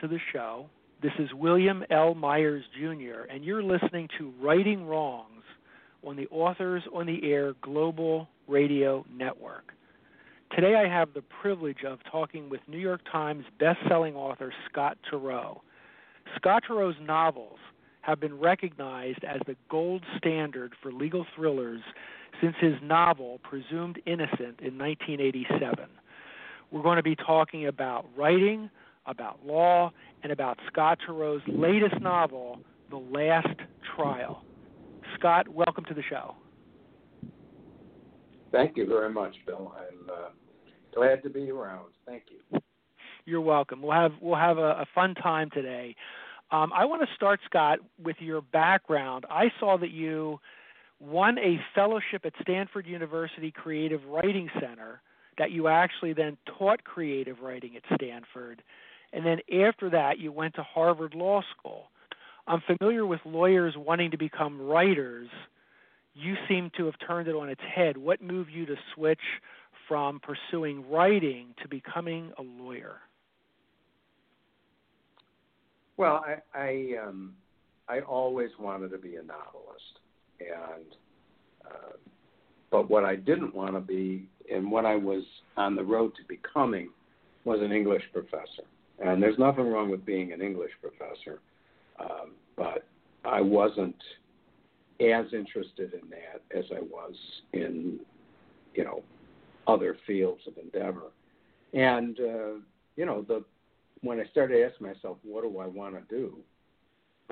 To the show. This is William L. Myers Jr., and you're listening to Writing Wrongs on the Authors on the Air Global Radio Network. Today I have the privilege of talking with New York Times best-selling author Scott Turow. Scott Turow's novels have been recognized as the gold standard for legal thrillers since his novel Presumed Innocent in 1987. We're going to be talking about writing, about law, and about Scott Turow's latest novel, The Last Trial. Scott, welcome to the show. Thank you very much, Bill. I'm uh, glad to be around. Thank you. You're welcome. We'll have we'll have a, a fun time today. Um, I want to start, Scott, with your background. I saw that you won a fellowship at Stanford University Creative Writing Center that you actually then taught creative writing at Stanford. And then after that, you went to Harvard Law School. I'm familiar with lawyers wanting to become writers. You seem to have turned it on its head. What moved you to switch from pursuing writing to becoming a lawyer? Well, I I, um, I always wanted to be a novelist, and uh, but what I didn't want to be, and what I was on the road to becoming, was an English professor. And there's nothing wrong with being an English professor, um, but I wasn't as interested in that as I was in, you know, other fields of endeavor. And uh, you know, the when I started asking myself, what do I want to do?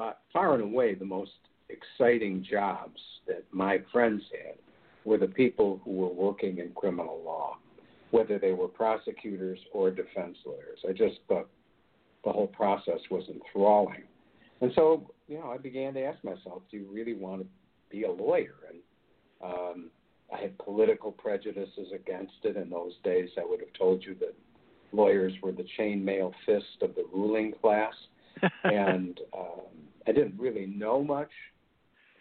Uh, far and away, the most exciting jobs that my friends had were the people who were working in criminal law, whether they were prosecutors or defense lawyers. I just thought the whole process was enthralling. And so, you know, I began to ask myself, do you really want to be a lawyer? And um, I had political prejudices against it. In those days, I would have told you that lawyers were the chainmail fist of the ruling class. and um, I didn't really know much.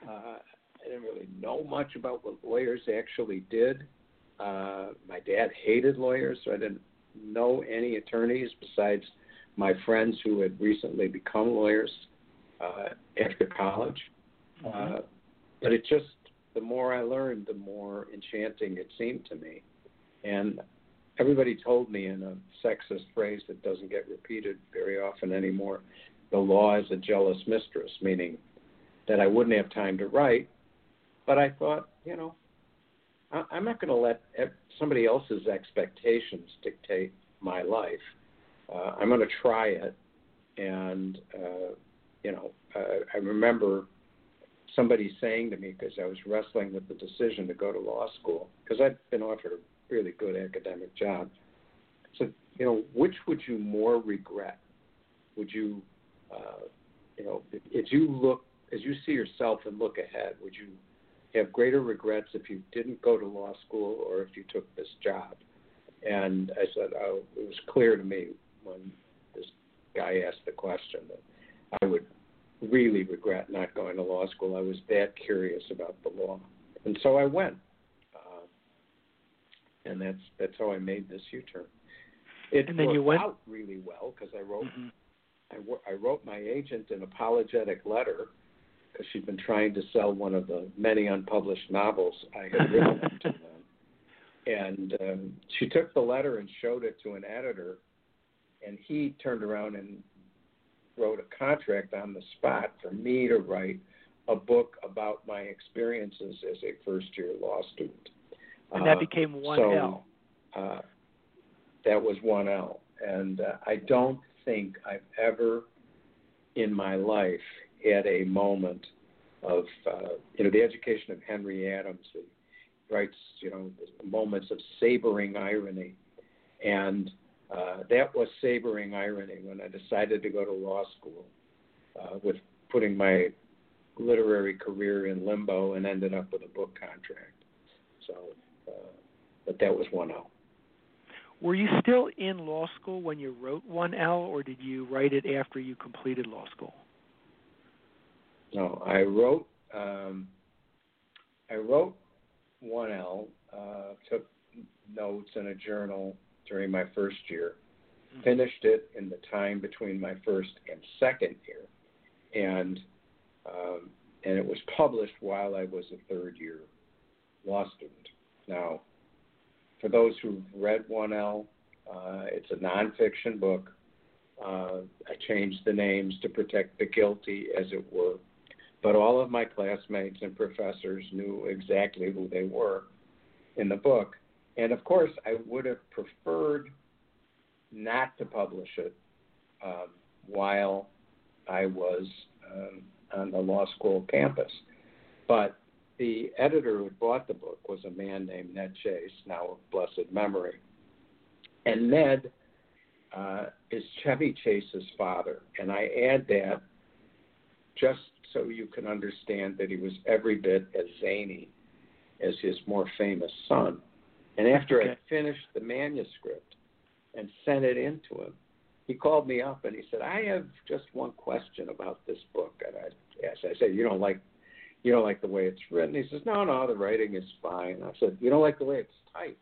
Uh, I didn't really know much about what lawyers actually did. Uh, my dad hated lawyers, so I didn't know any attorneys besides my friends who had recently become lawyers uh, after college. Mm-hmm. Uh, but it just, the more I learned, the more enchanting it seemed to me. And everybody told me in a sexist phrase that doesn't get repeated very often anymore the law is a jealous mistress, meaning that I wouldn't have time to write. But I thought, you know, I, I'm not going to let somebody else's expectations dictate my life. Uh, I'm going to try it. And, uh, you know, uh, I remember somebody saying to me, because I was wrestling with the decision to go to law school, because I'd been offered a really good academic job. So, you know, which would you more regret? Would you, uh, you know, as you look, as you see yourself and look ahead, would you have greater regrets if you didn't go to law school or if you took this job? And I said, oh, it was clear to me when this guy asked the question that I would really regret not going to law school. I was that curious about the law, and so I went, uh, and that's that's how I made this U-turn. It And then worked you went- out really well because I wrote Mhm. I, I wrote my agent an apologetic letter because she'd been trying to sell one of the many unpublished novels I had written to them. And um, she took the letter and showed it to an editor, and he turned around and wrote a contract on the spot for me to write a book about my experiences as a first year law student. And that became one so, L. Uh, that was one L, and uh, I don't think I've ever in my life had a moment of uh, you know the education of Henry Adams. He writes you know moments of sabering irony, and uh, that was sabering irony when I decided to go to law school uh, with putting my literary career in limbo and ended up with a book contract. So, uh, but that was one L. Were you still in law school when you wrote 1L, or did you write it after you completed law school? No, I wrote. Um, I wrote 1L. Uh, took notes in a journal during my first year. Mm-hmm. Finished it in the time between my first and second year, and um, and it was published while I was a third year law student. Now, for those who've read 1L, uh, it's a nonfiction book. Uh, I changed the names to protect the guilty, as it were. But all of my classmates and professors knew exactly who they were in the book. And of course, I would have preferred not to publish it um, while I was um, on the law school campus. But the editor who bought the book was a man named Ned Chase, now of blessed memory. And Ned uh, is Chevy Chase's father. And I add that just so you can understand that he was every bit as zany as his more famous son. And after okay. I finished the manuscript and sent it in to him, he called me up and he said, I have just one question about this book. And I asked, I said, You don't like you don't like the way it's written. He says, no, no, the writing is fine. I said, you don't like the way it's typed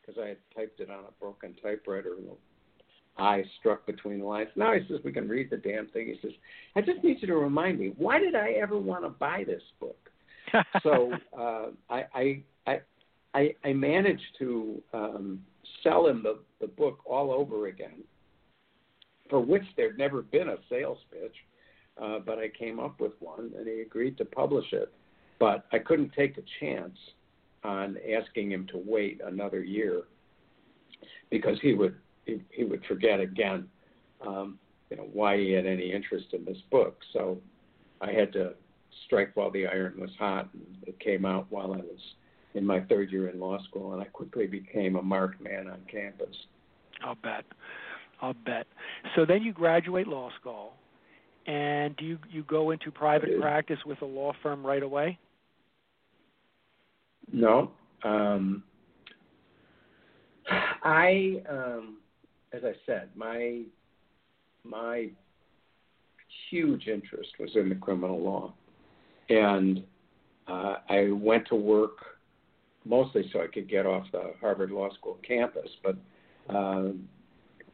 because I had typed it on a broken typewriter and the I struck between the lines. Now he says, we can read the damn thing. He says, I just need you to remind me, why did I ever want to buy this book? so uh, I, I, I, I, I managed to um, sell him the, the book all over again, for which there'd never been a sales pitch uh, but I came up with one, and he agreed to publish it. But I couldn't take a chance on asking him to wait another year because he would he, he would forget again, um, you know, why he had any interest in this book. So I had to strike while the iron was hot, and it came out while I was in my third year in law school, and I quickly became a marked man on campus. I'll bet. I'll bet. So then you graduate law school and do you you go into private practice with a law firm right away? No. Um, I, um, as I said, my my huge interest was in the criminal law, and uh, I went to work mostly so I could get off the Harvard Law School campus, but um,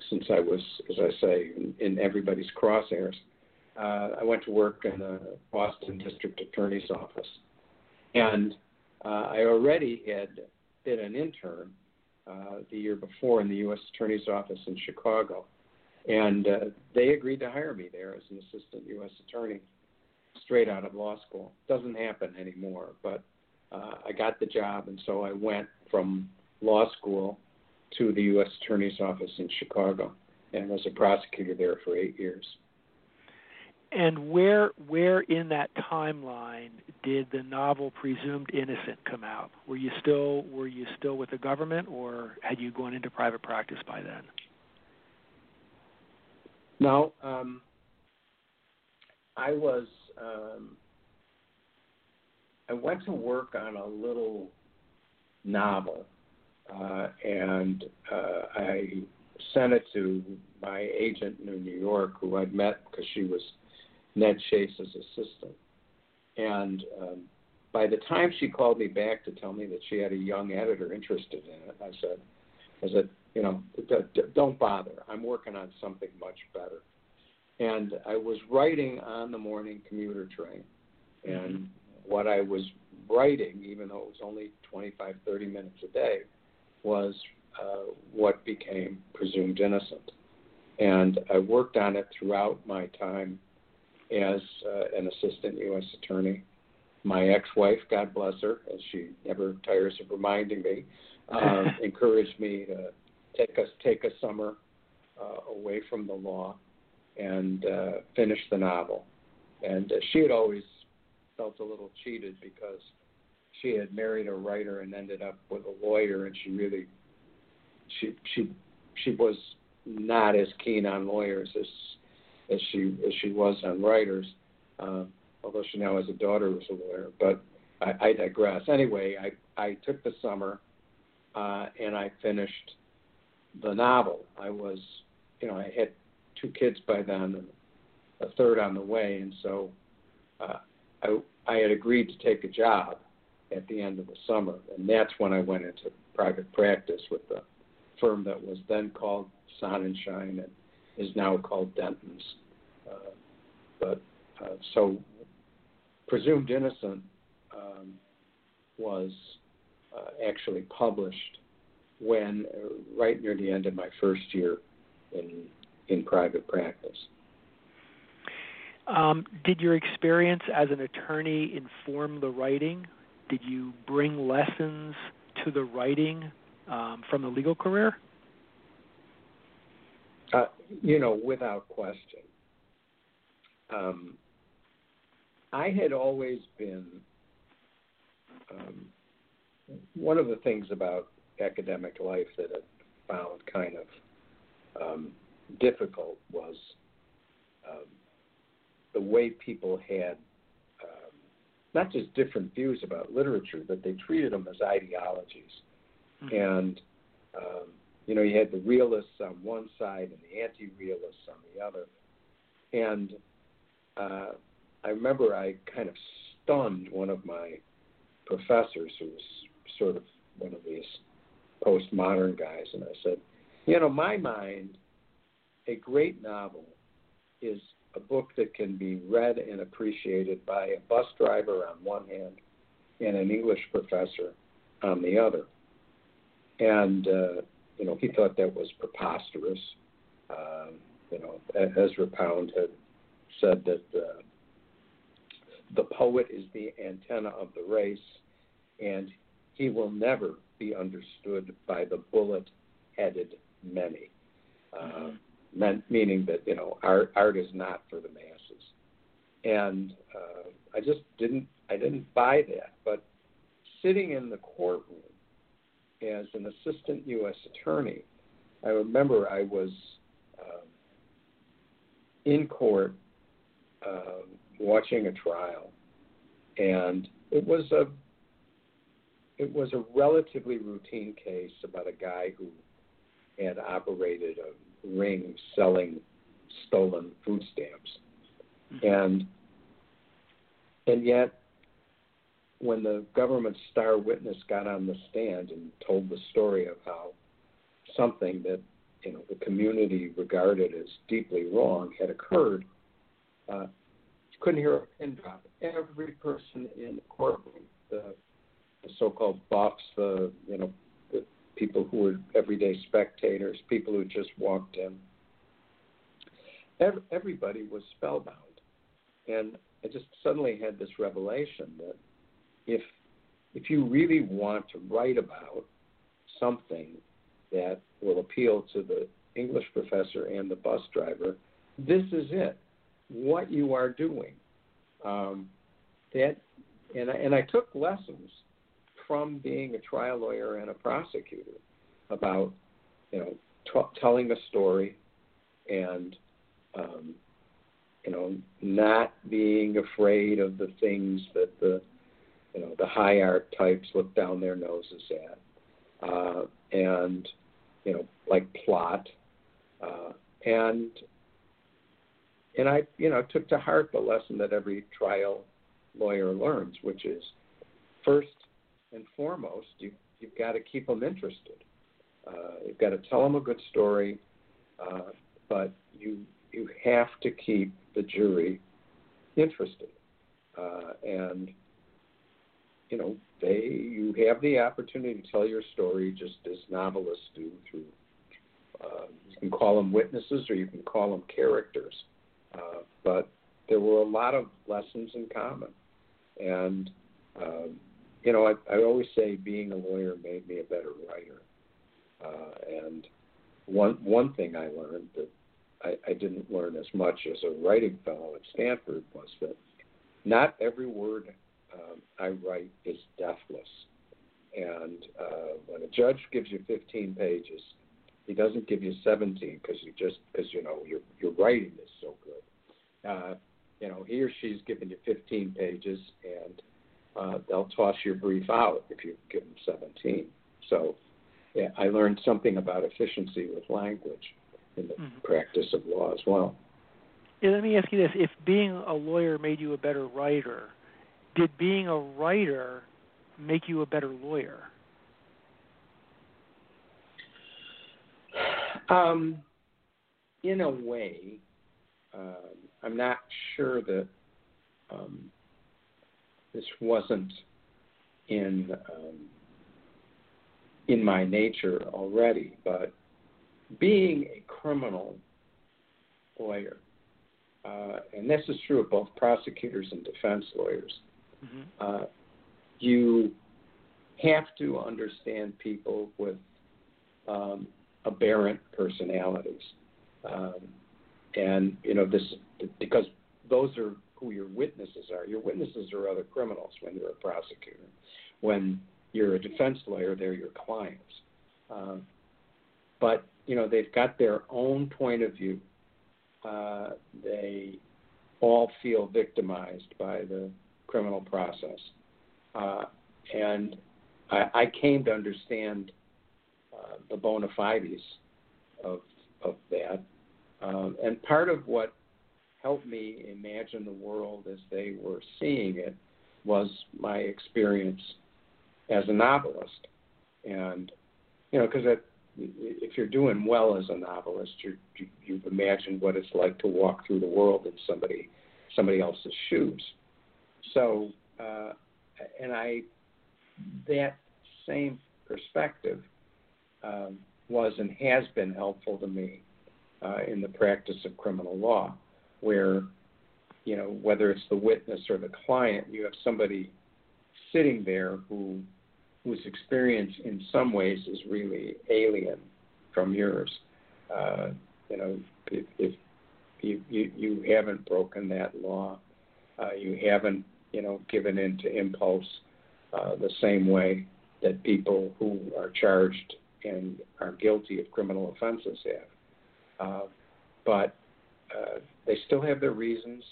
since I was, as I say, in, in everybody's crosshairs, uh, I went to work in the Boston District Attorney's office, and uh, I already had been an intern uh, the year before in the U.S. Attorney's office in Chicago, and uh, they agreed to hire me there as an assistant U.S. attorney, straight out of law school. Doesn't happen anymore, but uh, I got the job, and so I went from law school to the U.S. Attorney's office in Chicago, and was a prosecutor there for eight years. And where where in that timeline did the novel Presumed Innocent come out? Were you still were you still with the government, or had you gone into private practice by then? No, um, I was. Um, I went to work on a little novel, uh, and uh, I sent it to my agent in New York, who I'd met because she was Ned Chase's assistant. And um, by the time she called me back to tell me that she had a young editor interested in it, I said, I said, you know, don't bother. I'm working on something much better. And I was writing on the morning commuter train. And what I was writing, even though it was only 25, 30 minutes a day, was uh, what became Presumed Innocent. And I worked on it throughout my time as uh, an assistant U.S. attorney, my ex-wife, God bless her, as she never tires of reminding me, um, encouraged me to take us take a summer uh, away from the law and uh, finish the novel. And uh, she had always felt a little cheated because she had married a writer and ended up with a lawyer, and she really she she she was not as keen on lawyers as as she as she was on writers. Uh, although she now has a daughter who's a lawyer. But I, I digress. Anyway, I I took the summer uh, and I finished the novel. I was, you know, I had two kids by then, and a third on the way, and so uh, I I had agreed to take a job at the end of the summer, and that's when I went into private practice with the firm that was then called Sonnenschein and is now called Dentons. Uh, but uh, so Presumed Innocent um, was uh, actually published when uh, right near the end of my first year in in private practice. Um, did your experience as an attorney inform the writing? Did you bring lessons to the writing um, from the legal career? Uh, you know, without question. Um, I had always been um, one of the things about academic life that I found kind of um, difficult was um, the way people had um, not just different views about literature, but they treated them as ideologies. Mm-hmm. And um, you know, you had the realists on one side and the anti-realists on the other, and uh, I remember I kind of stunned one of my professors who was sort of one of these postmodern guys, and I said, you know, my mind, a great novel is a book that can be read and appreciated by a bus driver on one hand and an English professor on the other. And, uh, you know, he thought that was preposterous. Um, you know, Ezra Pound had said that uh, the poet is the antenna of the race, and he will never be understood by the bullet-headed many. Uh, meaning that you know art art is not for the masses, and uh, I just didn't I didn't buy that. But sitting in the courtroom as an assistant U.S. attorney, I remember I was um, in court um, watching a trial, and it was a it was a relatively routine case about a guy who had operated a ring selling stolen food stamps, mm-hmm. and and yet when the government star witness got on the stand and told the story of how something that you know the community regarded as deeply wrong had occurred, uh, couldn't hear a pin drop. Every person in the courtroom, the, the so-called buffs, the you know, the people who were everyday spectators, people who just walked in, every, everybody was spellbound, and I just suddenly had this revelation that if if you really want to write about something that will appeal to the English professor and the bus driver, this is it what you are doing. Um, that, and I, and I took lessons from being a trial lawyer and a prosecutor about, you know, t- telling a story and, um, you know, not being afraid of the things that the, you know, the high art types look down their noses at, uh, and, you know, like plot, uh, and and I, you know, took to heart the lesson that every trial lawyer learns, which is first and foremost, you, you've got to keep them interested. Uh, you've got to tell them a good story, uh, but you you have to keep the jury interested, uh, and you know they you have the opportunity to tell your story just as novelists do through. Uh, you can call them witnesses or you can call them characters. Uh, but there were a lot of lessons in common. And um, you know, I, I always say being a lawyer made me a better writer. Uh, and one one thing I learned that I, I didn't learn as much as a writing fellow at Stanford was that not every word um, I write is deathless. And uh, when a judge gives you 15 pages, he doesn't give you 17 because you just because you know your your writing is so good. Uh, you know he or she's given you 15 pages and uh, they'll toss your brief out if you give them 17. So yeah, I learned something about efficiency with language in the mm-hmm. practice of law as well. Yeah, let me ask you this: If being a lawyer made you a better writer, did being a writer make you a better lawyer? Um, in a way, uh, I'm not sure that um, this wasn't in um, in my nature already, but being a criminal lawyer, uh, and this is true of both prosecutors and defense lawyers, mm-hmm. uh, you have to understand people with um, aberrant personalities, um, and you know this because those are who your witnesses are. Your witnesses are other criminals when you're a prosecutor. When you're a defense lawyer, they're your clients. Uh, but you know they've got their own point of view. Uh, they all feel victimized by the criminal process, uh, and I, I came to understand uh, the bona fides of of that. Um, and part of what helped me imagine the world as they were seeing it was my experience as a novelist. And, you know, because if you're doing well as a novelist, you you've imagined what it's like to walk through the world in somebody somebody else's shoes. So, uh, and I, that same perspective um, was and has been helpful to me uh, in the practice of criminal law where, you know, whether it's the witness or the client, you have somebody sitting there who whose experience in some ways is really alien from yours. Uh, you know, if, if you, you you haven't broken that law, uh, you haven't you know given in to impulse uh, the same way that people who are charged and are guilty of criminal offenses have. Uh, but uh, they still have their reasons,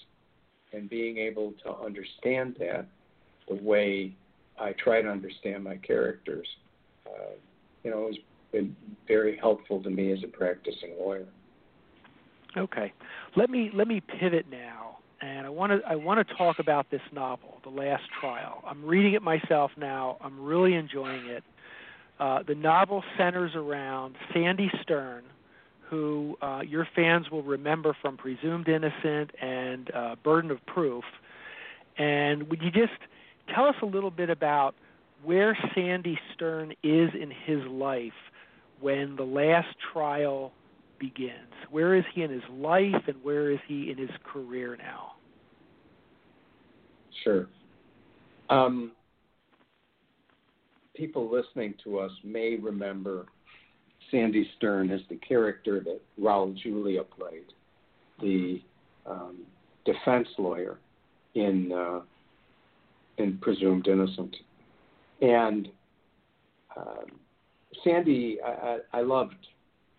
and being able to understand that the way I try to understand my characters, uh, you know, has been very helpful to me as a practicing lawyer. Okay, let me let me pivot now, and I want to I want to talk about this novel, The Last Trial. I'm reading it myself now. I'm really enjoying it. Uh, the novel centers around Sandy Stern, who uh, your fans will remember from Presumed Innocent and uh, Burden of Proof. And would you just tell us a little bit about where Sandy Stern is in his life when the last trial begins? Where is he in his life and where is he in his career now? Sure. Um, people listening to us may remember Sandy Stern as the character that Raul Julia played, the um, defense lawyer in uh, in Presumed Innocent, and uh, Sandy, I, I, I loved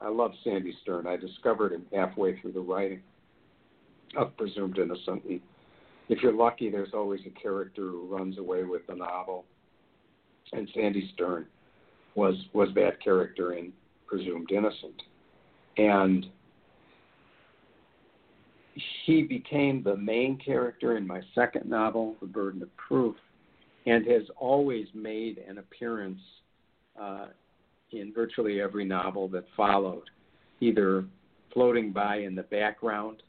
I love Sandy Stern. I discovered him halfway through the writing of Presumed Innocent. And if you're lucky, there's always a character who runs away with the novel. And Sandy Stern was was that character in presumed innocent. And he became the main character in my second novel, The Burden of Proof, and has always made an appearance uh, in virtually every novel that followed, either floating by in the background,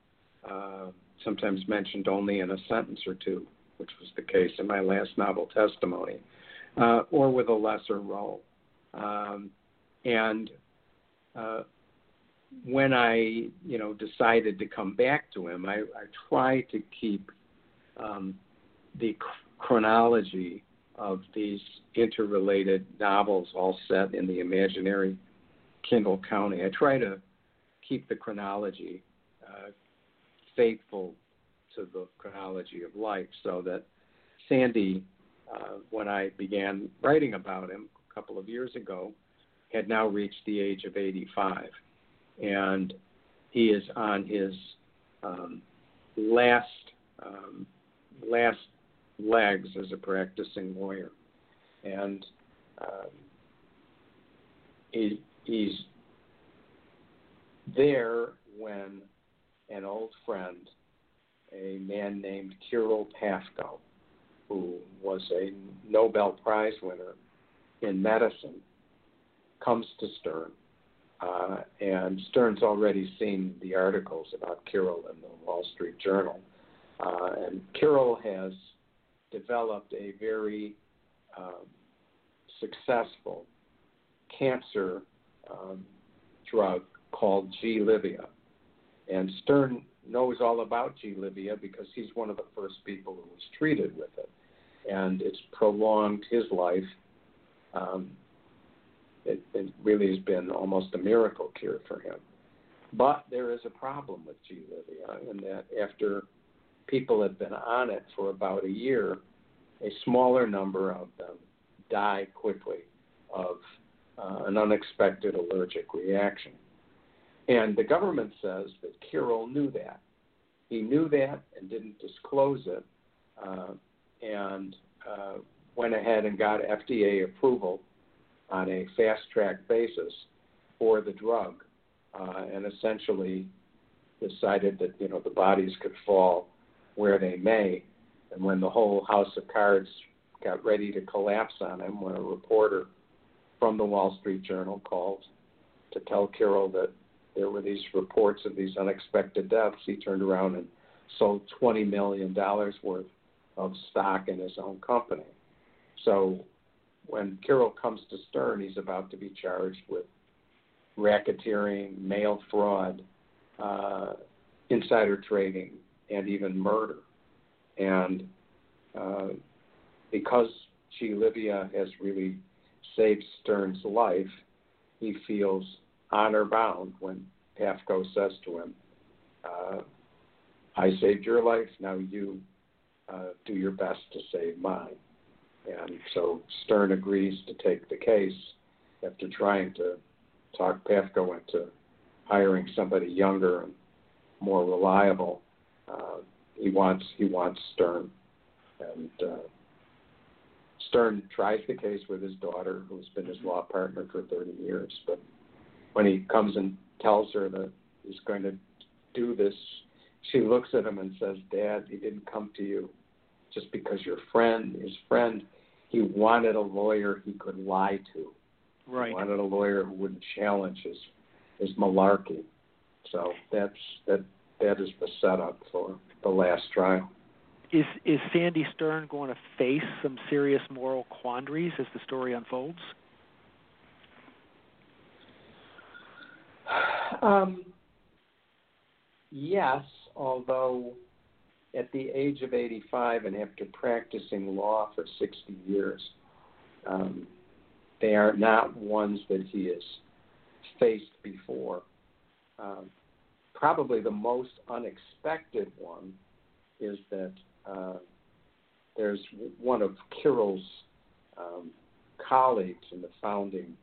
uh, sometimes mentioned only in a sentence or two, which was the case in my last novel, Testimony, uh, or with a lesser role. Um, and uh, when I, you know, decided to come back to him, I, I try to keep um, the chronology of these interrelated novels all set in the imaginary Kendall County. I try to keep the chronology uh, faithful to the chronology of life so that Sandy, uh, when I began writing about him a couple of years ago, had now reached the age of 85. And he is on his um, last um, last legs as a practicing lawyer, and um, he, he's there when an old friend, a man named Kiril Pafko, who was a Nobel Prize winner in medicine, comes to Stern. Uh, and Stern's already seen the articles about Kiril in the Wall Street Journal. Uh, and Kiril has developed a very um, successful cancer um, drug called G-Livia. And Stern knows all about G-Livia because he's one of the first people who was treated with it. And it's prolonged his life. Um, it, it really has been almost a miracle cure for him. But there is a problem with G-Livia in that after people have been on it for about a year, a smaller number of them die quickly of uh, an unexpected allergic reaction. And the government says that Kiril knew that. He knew that and didn't disclose it, uh, and uh, went ahead and got FDA approval on a fast track basis for the drug, uh, and essentially decided that you know the bodies could fall where they may. And when the whole house of cards got ready to collapse on him, when a reporter from the Wall Street Journal called to tell Kiril that there were these reports of these unexpected deaths, he turned around and sold $20 million worth of stock in his own company. So when Kiril comes to Stern, he's about to be charged with racketeering, mail fraud, uh, insider trading, and even murder. And uh, because G-Livia, has really saved Stern's life, he feels honor bound when Pafko says to him, uh, I saved your life, now you uh, do your best to save mine. And so Stern agrees to take the case after trying to talk Pafko into hiring somebody younger and more reliable. Uh, he wants he wants Stern, and uh, Stern tries the case with his daughter, who's been his law partner for 30 years. But when he comes and tells her that he's going to do this, she looks at him and says, "Dad, he didn't come to you just because your friend, his friend, he wanted a lawyer he could lie to. Right. He wanted a lawyer who wouldn't challenge his his malarkey. So that's that that is the setup for the last trial. Is is Sandy Stern going to face some serious moral quandaries as the story unfolds? Um, yes, although at the age of 85 and after practicing law for 60 years, um, they are not ones that he has faced before. Um, probably the most unexpected one is that uh, there's one of Kiril's um, colleagues in the founding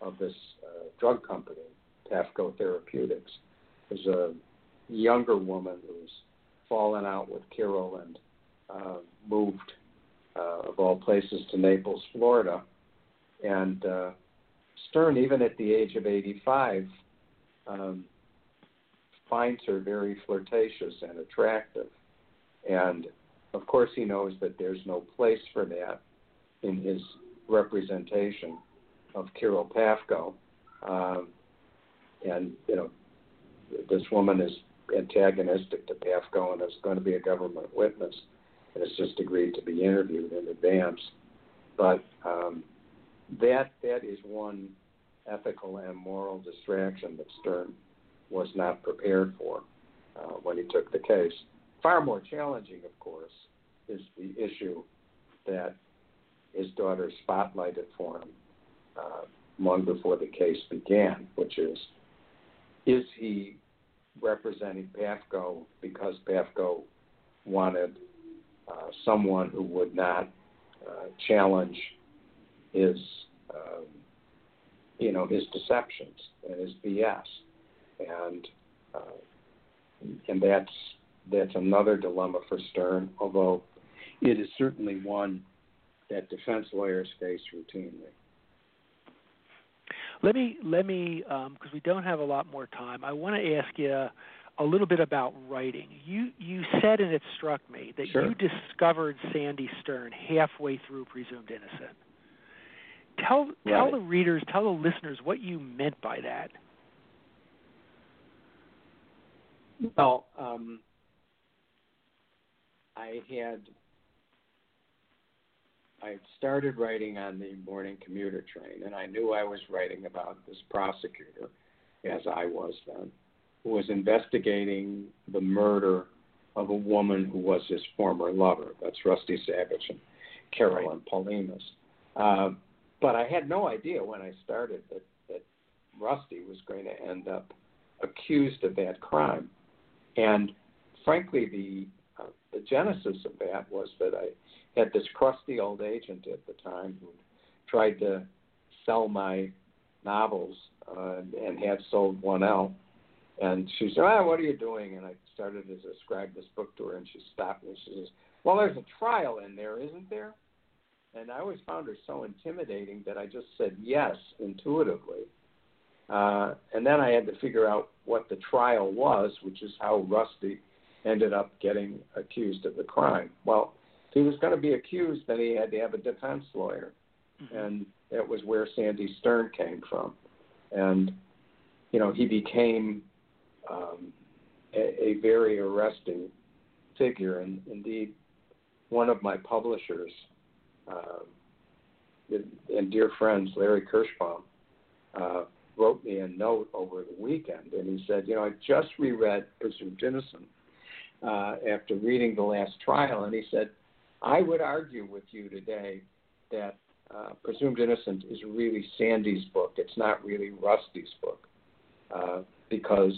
of this uh, drug company, Pafko Therapeutics, is a younger woman who's fallen out with Kiril and uh, moved, uh, of all places, to Naples, Florida. And uh, Stern, even at the age of 85, um, finds her very flirtatious and attractive. And of course, he knows that there's no place for that in his representation of Kiril Pafko. Um, and, you know, this woman is antagonistic to Pafko and is going to be a government witness and has just agreed to be interviewed in advance. But um, that that is one ethical and moral distraction that Stern was not prepared for uh, when he took the case. Far more challenging, of course, is the issue that his daughter spotlighted for him uh, long before the case began, which is is he representing Pafko because Pafko wanted uh, someone who would not uh, challenge his, um, you know, his deceptions and his BS, and uh, and that's that's another dilemma for Stern, although it is certainly one that defense lawyers face routinely. Let me let me because um, we don't have a lot more time. I want to ask you a little bit about writing. You you said, and it struck me that sure. you discovered Sandy Stern halfway through Presumed Innocent. Tell right. tell the readers, tell the listeners what you meant by that. Well, um, I had I started writing on the morning commuter train, and I knew I was writing about this prosecutor, as I was then, who was investigating the murder of a woman who was his former lover. That's Rusty Sabich and Carolyn Polhemus. Uh, but I had no idea when I started that, that Rusty was going to end up accused of that crime. And frankly, the uh, the genesis of that was that I had this crusty old agent at the time who tried to sell my novels uh, and had sold one out. And she said, ah, what are you doing? And I started to describe this book to her, and she stopped me. She says, well, there's a trial in there, isn't there? And I always found her so intimidating that I just said yes intuitively. Uh, and then I had to figure out what the trial was, which is how Rusty ended up getting accused of the crime. Well, if he was going to be accused, then he had to have a defense lawyer, mm-hmm. and that was where Sandy Stern came from. And you know, he became um, a, a very arresting figure, and indeed, one of my publishers uh, and dear friends, Larry Kirshbaum, uh, wrote me a note over the weekend, and he said, you know, I just reread Presumed Innocent uh, after reading the last trial, and he said, I would argue with you today that uh, Presumed Innocent is really Sandy's book. It's not really Rusty's book uh, because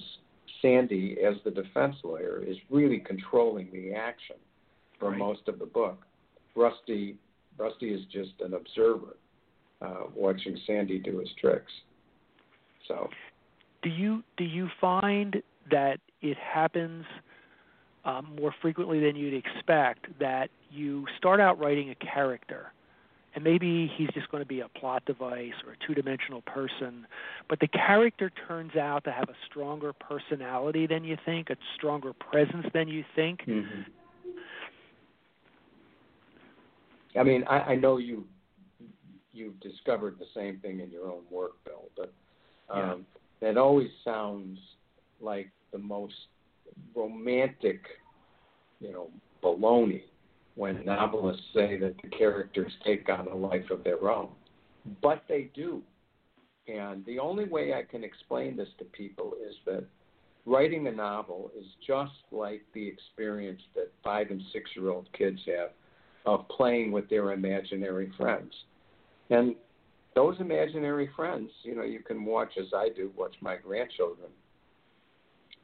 Sandy, as the defense lawyer, is really controlling the action for right. most of the book. Rusty, Rusty is just an observer, uh, watching Sandy do his tricks. So, do you do you find that it happens? um, more frequently than you'd expect that you start out writing a character and maybe he's just going to be a plot device or a two-dimensional person but the character turns out to have a stronger personality than you think a stronger presence than you think mm-hmm. i mean I, I know you you've discovered the same thing in your own work bill but um, yeah. it always sounds like the most romantic, you know, baloney when novelists say that the characters take on a life of their own. But they do. And the only way I can explain this to people is that writing a novel is just like the experience that five and six year old kids have of playing with their imaginary friends. And those imaginary friends, you know, you can watch as I do, watch my grandchildren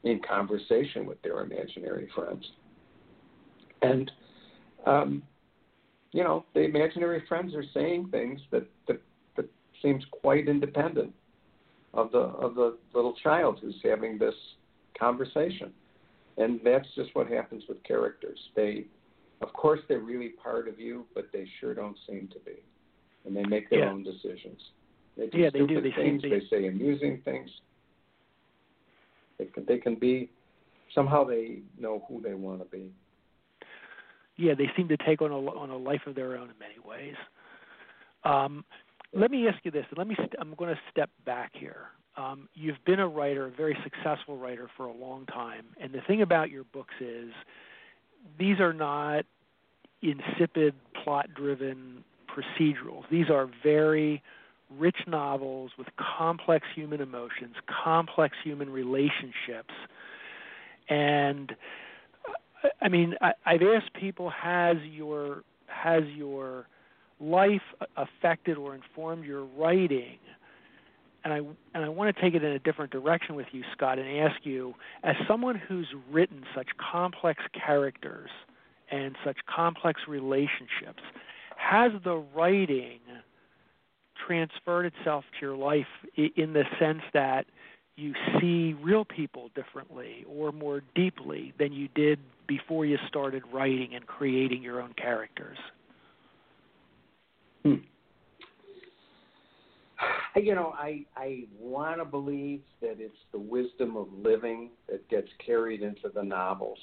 in conversation with their imaginary friends. And, um, you know, the imaginary friends are saying things that, that, that seems quite independent of the, of the little child who's having this conversation. And that's just what happens with characters. They, of course, they're really part of you, but they sure don't seem to be. And they make their yeah. own decisions. They do yeah, stupid they do. They things. Seem, they say amusing things. They can, they can be somehow they know who they want to be. Yeah, they seem to take on a on a life of their own in many ways. Um, let me ask you this. Let me. St- I'm going to step back here. Um, you've been a writer, a very successful writer for a long time, and the thing about your books is these are not insipid, plot-driven procedurals. These are very rich novels with complex human emotions, complex human relationships. And uh, I mean, I, I've asked people, has your has your life affected or informed your writing? And I and I want to take it in a different direction with you, Scott, and ask you, as someone who's written such complex characters and such complex relationships, has the writing transferred itself to your life in the sense that you see real people differently or more deeply than you did before you started writing and creating your own characters? Hmm. You know, I I want to believe that it's the wisdom of living that gets carried into the novels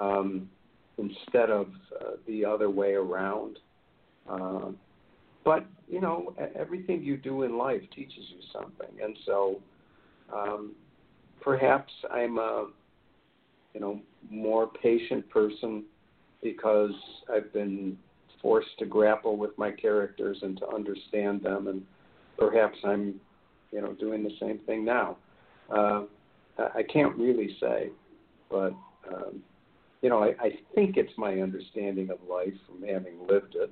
um, instead of uh, the other way around. Uh, but you know, everything you do in life teaches you something, and so um, perhaps I'm a you know more patient person because I've been forced to grapple with my characters and to understand them, and perhaps I'm you know doing the same thing now. Uh, I can't really say, but um, you know I, I think it's my understanding of life from having lived it.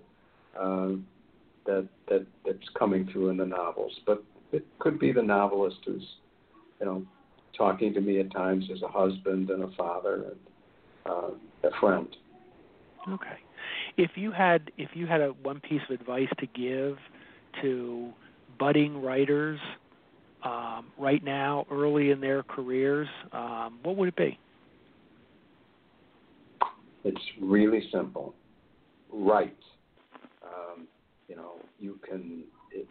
Um, that that that's coming through in the novels. But it could be the novelist who's, you know, talking to me at times as a husband and a father and uh, a friend. Okay. If you had if you had a one piece of advice to give to budding writers um, right now, early in their careers, um, what would it be? It's really simple. Write you know, you can, it,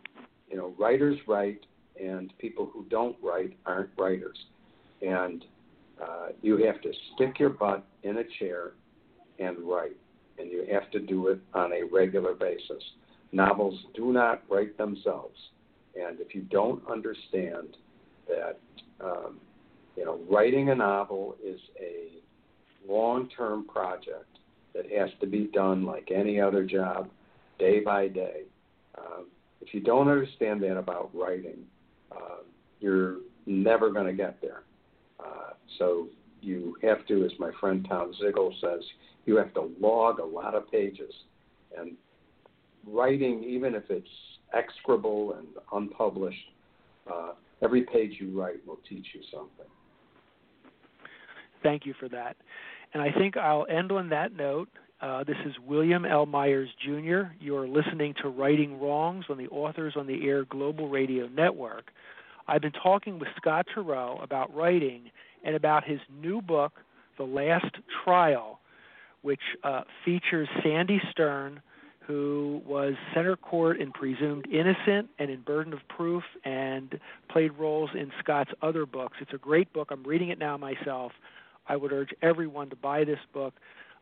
you know, writers write, and people who don't write aren't writers, and uh, you have to stick your butt in a chair and write, and you have to do it on a regular basis. Novels do not write themselves, and if you don't understand that, um, you know, writing a novel is a long-term project that has to be done like any other job day by day. Um, if you don't understand that about writing, uh, you're never going to get there. Uh, so you have to, as my friend Tom Zigal says, you have to log a lot of pages. And writing, even if it's execrable and unpublished, uh, every page you write will teach you something. Thank you for that. And I think I'll end on that note. Uh, this is William L. Myers Jr. You're listening to Writing Wrongs on the Authors on the Air Global Radio Network. I've been talking with Scott Turow about writing and about his new book, The Last Trial, which uh, features Sandy Stern, who was center court in Presumed Innocent and in Burden of Proof and played roles in Scott's other books. It's a great book. I'm reading it now myself. I would urge everyone to buy this book.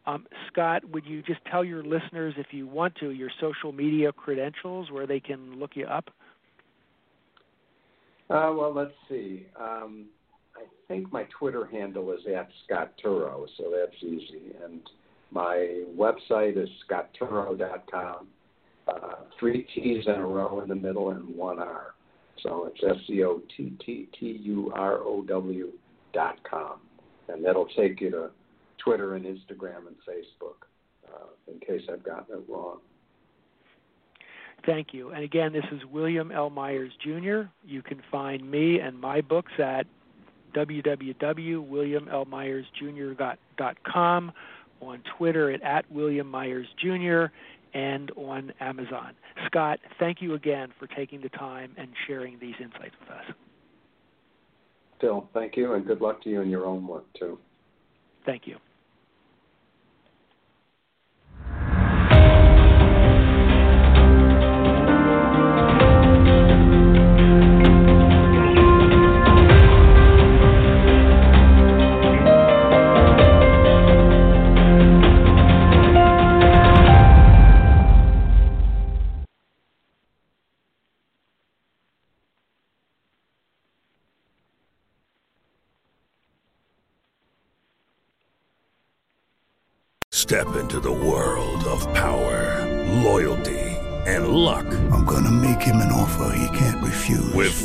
Um, Scott, would you just tell your listeners, if you want to, your social media credentials where they can look you up? Uh, well, let's see. Um, I think my Twitter handle is at Scott Turow, so that's easy. And my website is scottturow.com. Uh, three T's in a row in the middle and one R. So it's S C O T T T U R O W dot com. And that'll take you to Twitter and Instagram and Facebook, uh, in case I've gotten it wrong. Thank you. And again, this is William L. Myers Jr. You can find me and my books at www.williamlmyersjr.com, on Twitter at, at William Myers Jr., and on Amazon. Scott, thank you again for taking the time and sharing these insights with us. Bill, thank you, and good luck to you in your own work, too. Thank you.